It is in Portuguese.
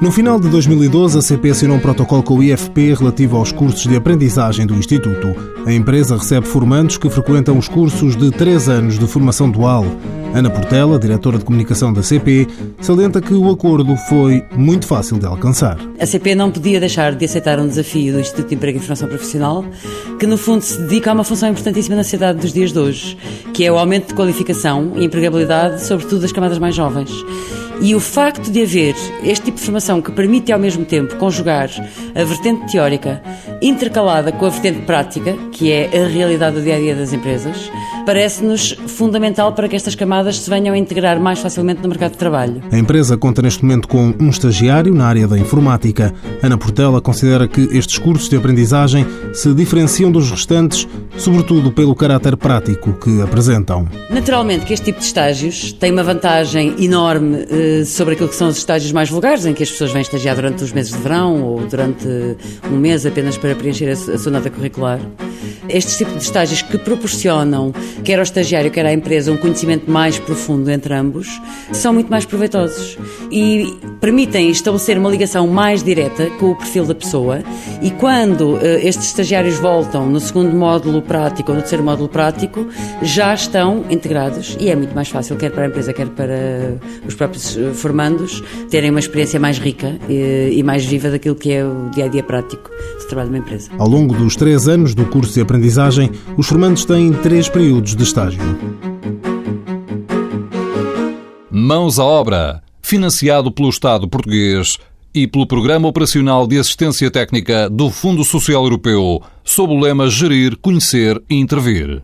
No final de 2012, a CP assinou um protocolo com o IFP relativo aos cursos de aprendizagem do Instituto. A empresa recebe formandos que frequentam os cursos de três anos de formação dual. Ana Portela, diretora de comunicação da CP, salienta que o acordo foi muito fácil de alcançar. A CP não podia deixar de aceitar um desafio do Instituto de Emprego e Formação Profissional, que no fundo se dedica a uma função importantíssima na sociedade dos dias de hoje, que é o aumento de qualificação e empregabilidade, sobretudo das camadas mais jovens. E o facto de haver este tipo de formação que permite ao mesmo tempo conjugar a vertente teórica intercalada com a vertente prática, que é a realidade do dia a dia das empresas, parece-nos fundamental para que estas camadas se venham a integrar mais facilmente no mercado de trabalho. A empresa conta neste momento com um estagiário na área da informática. Ana Portela considera que estes cursos de aprendizagem se diferenciam dos restantes, sobretudo pelo caráter prático que apresentam. Naturalmente que este tipo de estágios tem uma vantagem enorme eh, sobre aquilo que são os estágios mais vulgares, em que as pessoas vêm estagiar durante os meses de verão ou durante um mês apenas para preencher a sua nota curricular. Estes tipos de estágios que proporcionam, quer ao estagiário, quer à empresa, um conhecimento mais profundo entre ambos, são muito mais proveitosos e permitem estabelecer uma ligação mais direta com o perfil da pessoa. E quando uh, estes estagiários voltam no segundo módulo prático ou no terceiro módulo prático, já estão integrados e é muito mais fácil, quer para a empresa, quer para os próprios eh, formandos, terem uma experiência mais rica e, e mais viva daquilo que é o dia a dia prático de trabalho numa empresa. Ao longo dos três anos do curso de aprendizagem, os formandos têm três períodos de estágio. Mãos à obra, financiado pelo Estado português e pelo Programa Operacional de Assistência Técnica do Fundo Social Europeu, sob o lema Gerir, Conhecer e Intervir.